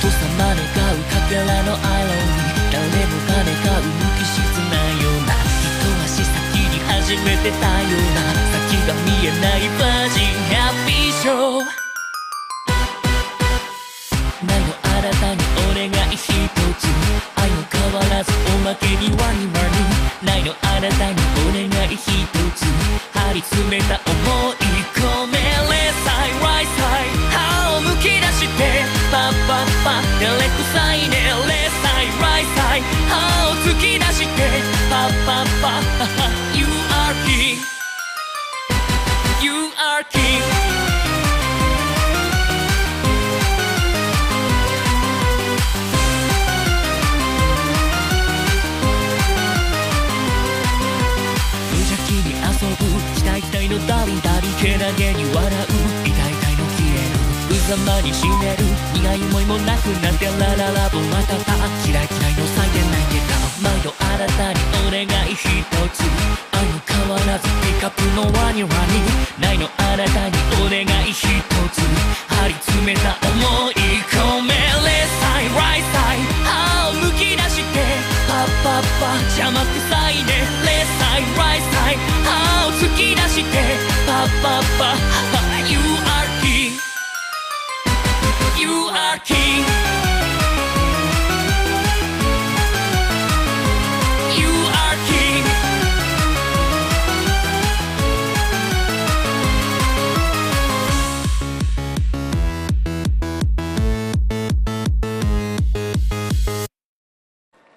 人様願うかけらのアイロンに誰もが願う無機質な。ような一足先に始めてたような。先が見えないバージン。ハッピーショーなの新たにお願い一つ愛も変わらずおまけにワニワニないの新たにお願い一つ。張り詰めた思い。無邪気に遊ぶ期待期待のダビダビけなげに笑う痛い痛いの消える。無様に死ねる苦い思いもなくなってラララボまたた願い一つ愛変わらずピカプのワニラにないの新たにお願い一つ。張り詰めた思い込めレサイライサイ歯をむき出してパッパッパ邪魔くさいね。レサイライサイ歯を突き出してパッパッパ。